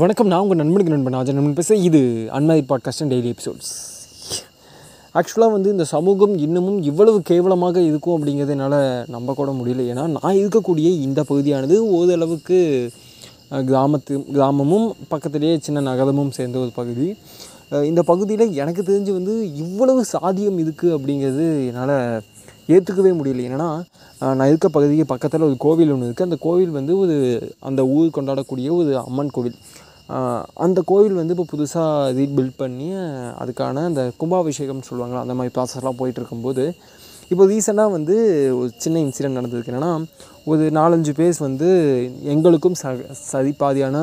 வணக்கம் நான் உங்கள் நண்பனுக்கு நண்பன் ஆஜர். நண்பன் பேச இது அன்மதி பாட்காஸ்ட் டெய்லி எபிசோட்ஸ் ஆக்சுவலாக வந்து இந்த சமூகம் இன்னமும் இவ்வளவு கேவலமாக இருக்கும் அப்படிங்கிறது என்னால் நம்ப கூட முடியல. ஏன்னா நான் இருக்கக்கூடிய இந்த பகுதியானது ஓரளவுக்கு கிராமத்து கிராமமும் பக்கத்துலேயே சின்ன நகரமும் சேர்ந்த ஒரு பகுதி. இந்த பகுதியில் எனக்கு தெரிஞ்சு வந்து இவ்வளவு சாதியம் இருக்குது அப்படிங்கிறது என்னால் ஏற்றுக்கவே முடியல. என்னென்னா நான் இருக்க பகுதிக்கு பக்கத்தில் ஒரு கோவில் ஒன்று இருக்குது அந்த கோவில் வந்து ஒரு அந்த ஊர் கொண்டாடக்கூடிய ஒரு அம்மன் கோவில். அந்த கோவில் வந்து இப்போ புதுசாக ரீபில்ட் பண்ணி அதுக்கான அந்த கும்பாபிஷேகம்னு சொல்லுவாங்களா அந்த மாதிரி ப்ராசஸ்லாம் போயிட்டு இருக்கும்போது இப்போ ரீசெண்டாக வந்து ஒரு சின்ன இன்சிடென்ட் நடந்திருக்கு என்னென்னா ஒரு நாலஞ்சு பேர் வந்து எங்களுக்கும் ச சரிபாதியான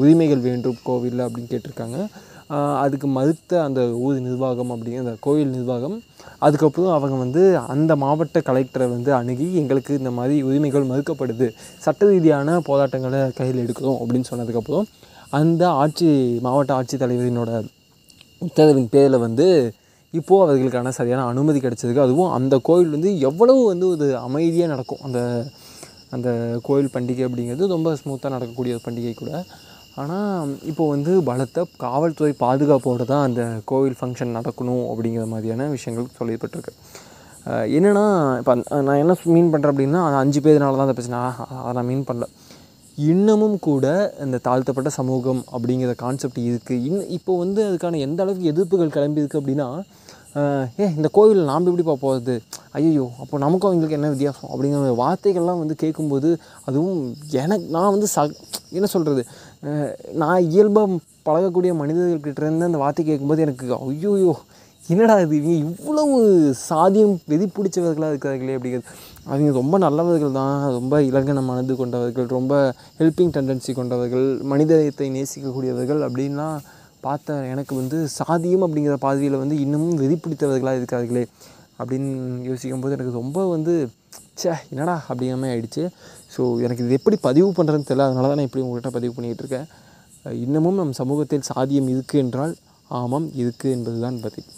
உரிமைகள் வேண்டும் கோவிலில் அப்படின்னு கேட்டிருக்காங்க. அதுக்கு மறுத்த அந்த ஊர் நிர்வாகம் அப்படிங்கிற அந்த கோயில் நிர்வாகம் அதுக்கப்புறம் அவங்க வந்து அந்த மாவட்ட கலெக்டரை வந்து அணுகி எங்களுக்கு இந்த மாதிரி உரிமைகள் மறுக்கப்படுது. சட்ட ரீதியான போராட்டங்களை கையில் எடுக்கிறோம் அப்படின்னு சொன்னதுக்கப்புறம் அந்த ஆட்சி மாவட்ட ஆட்சித்தலைவரினோட உத்தரவின் பேரில் வந்து இப்போது அவர்களுக்கான சரியான அனுமதி கிடச்சிருக்கு. அதுவும் அந்த கோயில் வந்து எவ்வளவு வந்து ஒரு அமைதியாக நடக்கும். அந்த அந்த கோயில் பண்டிகை அப்படிங்கிறது ரொம்ப ஸ்மூத்தாக நடக்கக்கூடிய ஒரு பண்டிகை கூட. ஆனால் இப்போ வந்து பலத்த காவல்துறை பாதுகாப்போடு தான் அந்த கோவில் ஃபங்க்ஷன் நடக்கணும் அப்படிங்கிற மாதிரியான விஷயங்கள் சொல்லப்பட்டிருக்கு. என்னென்னா இப்போ நான் என்ன மீன் பண்ணுறேன் அப்படின்னா அது அஞ்சு பேர்னால தான் அந்த பிரச்சனை அதை நான் மீன் பண்ணல. இன்னமும் கூட இந்த தாழ்த்தப்பட்ட சமூகம் அப்படிங்கிற கான்செப்ட் இருக்குது இன் இப்போ வந்து அதுக்கான எந்த அளவுக்கு எதிர்ப்புகள் கிளம்பியிருக்கு அப்படின்னா ஏ இந்த கோவில் நாம் எப்படி போகிறது ஐயோ அப்போ நமக்கும் அவங்களுக்கு என்ன வித்தியாசம்? அப்படிங்கிற வார்த்தைகள்லாம் வந்து கேட்கும்போது அதுவும் எனக்கு நான் வந்து ச என்ன சொல்கிறது நான் இயல்பாக பழகக்கூடிய மனிதர்கள்கிட்டருந்து அந்த வார்த்தை கேட்கும்போது எனக்கு ஐயோயோ என்னடா இது? இவங்க இவ்வளவு சாதியம் வெதி பிடிச்சவர்களாக இருக்கிறார்களே அப்படிங்கிறது. அவங்க ரொம்ப நல்லவர்கள் தான் ரொம்ப இலங்கன மனது கொண்டவர்கள் ரொம்ப ஹெல்பிங் டெண்டன்சி கொண்டவர்கள் மனிதத்தை நேசிக்கக்கூடியவர்கள் அப்படின்லாம் பார்த்த எனக்கு வந்து சாதியம் அப்படிங்கிற பாதையில் வந்து இன்னமும் வெறி பிடித்தவர்களாக இருக்கிறார்களே. அப்படின்னு யோசிக்கும்போது எனக்கு ரொம்ப வந்து ச்சே என்னடா அப்படிங்கிற மாதிரி ஆகிடுச்சு ஸோ எனக்கு இது எப்படி பதிவு பண்ணுறதுன்னு தெரியல. அதனால தான் நான் இப்படி உங்கள்கிட்ட பதிவு பண்ணிகிட்டு இருக்கேன். இன்னமும் நம் சமூகத்தில் சாதியம் இருக்குது என்றால் ஆமாம் இருக்குது என்பதுதான் பதில்.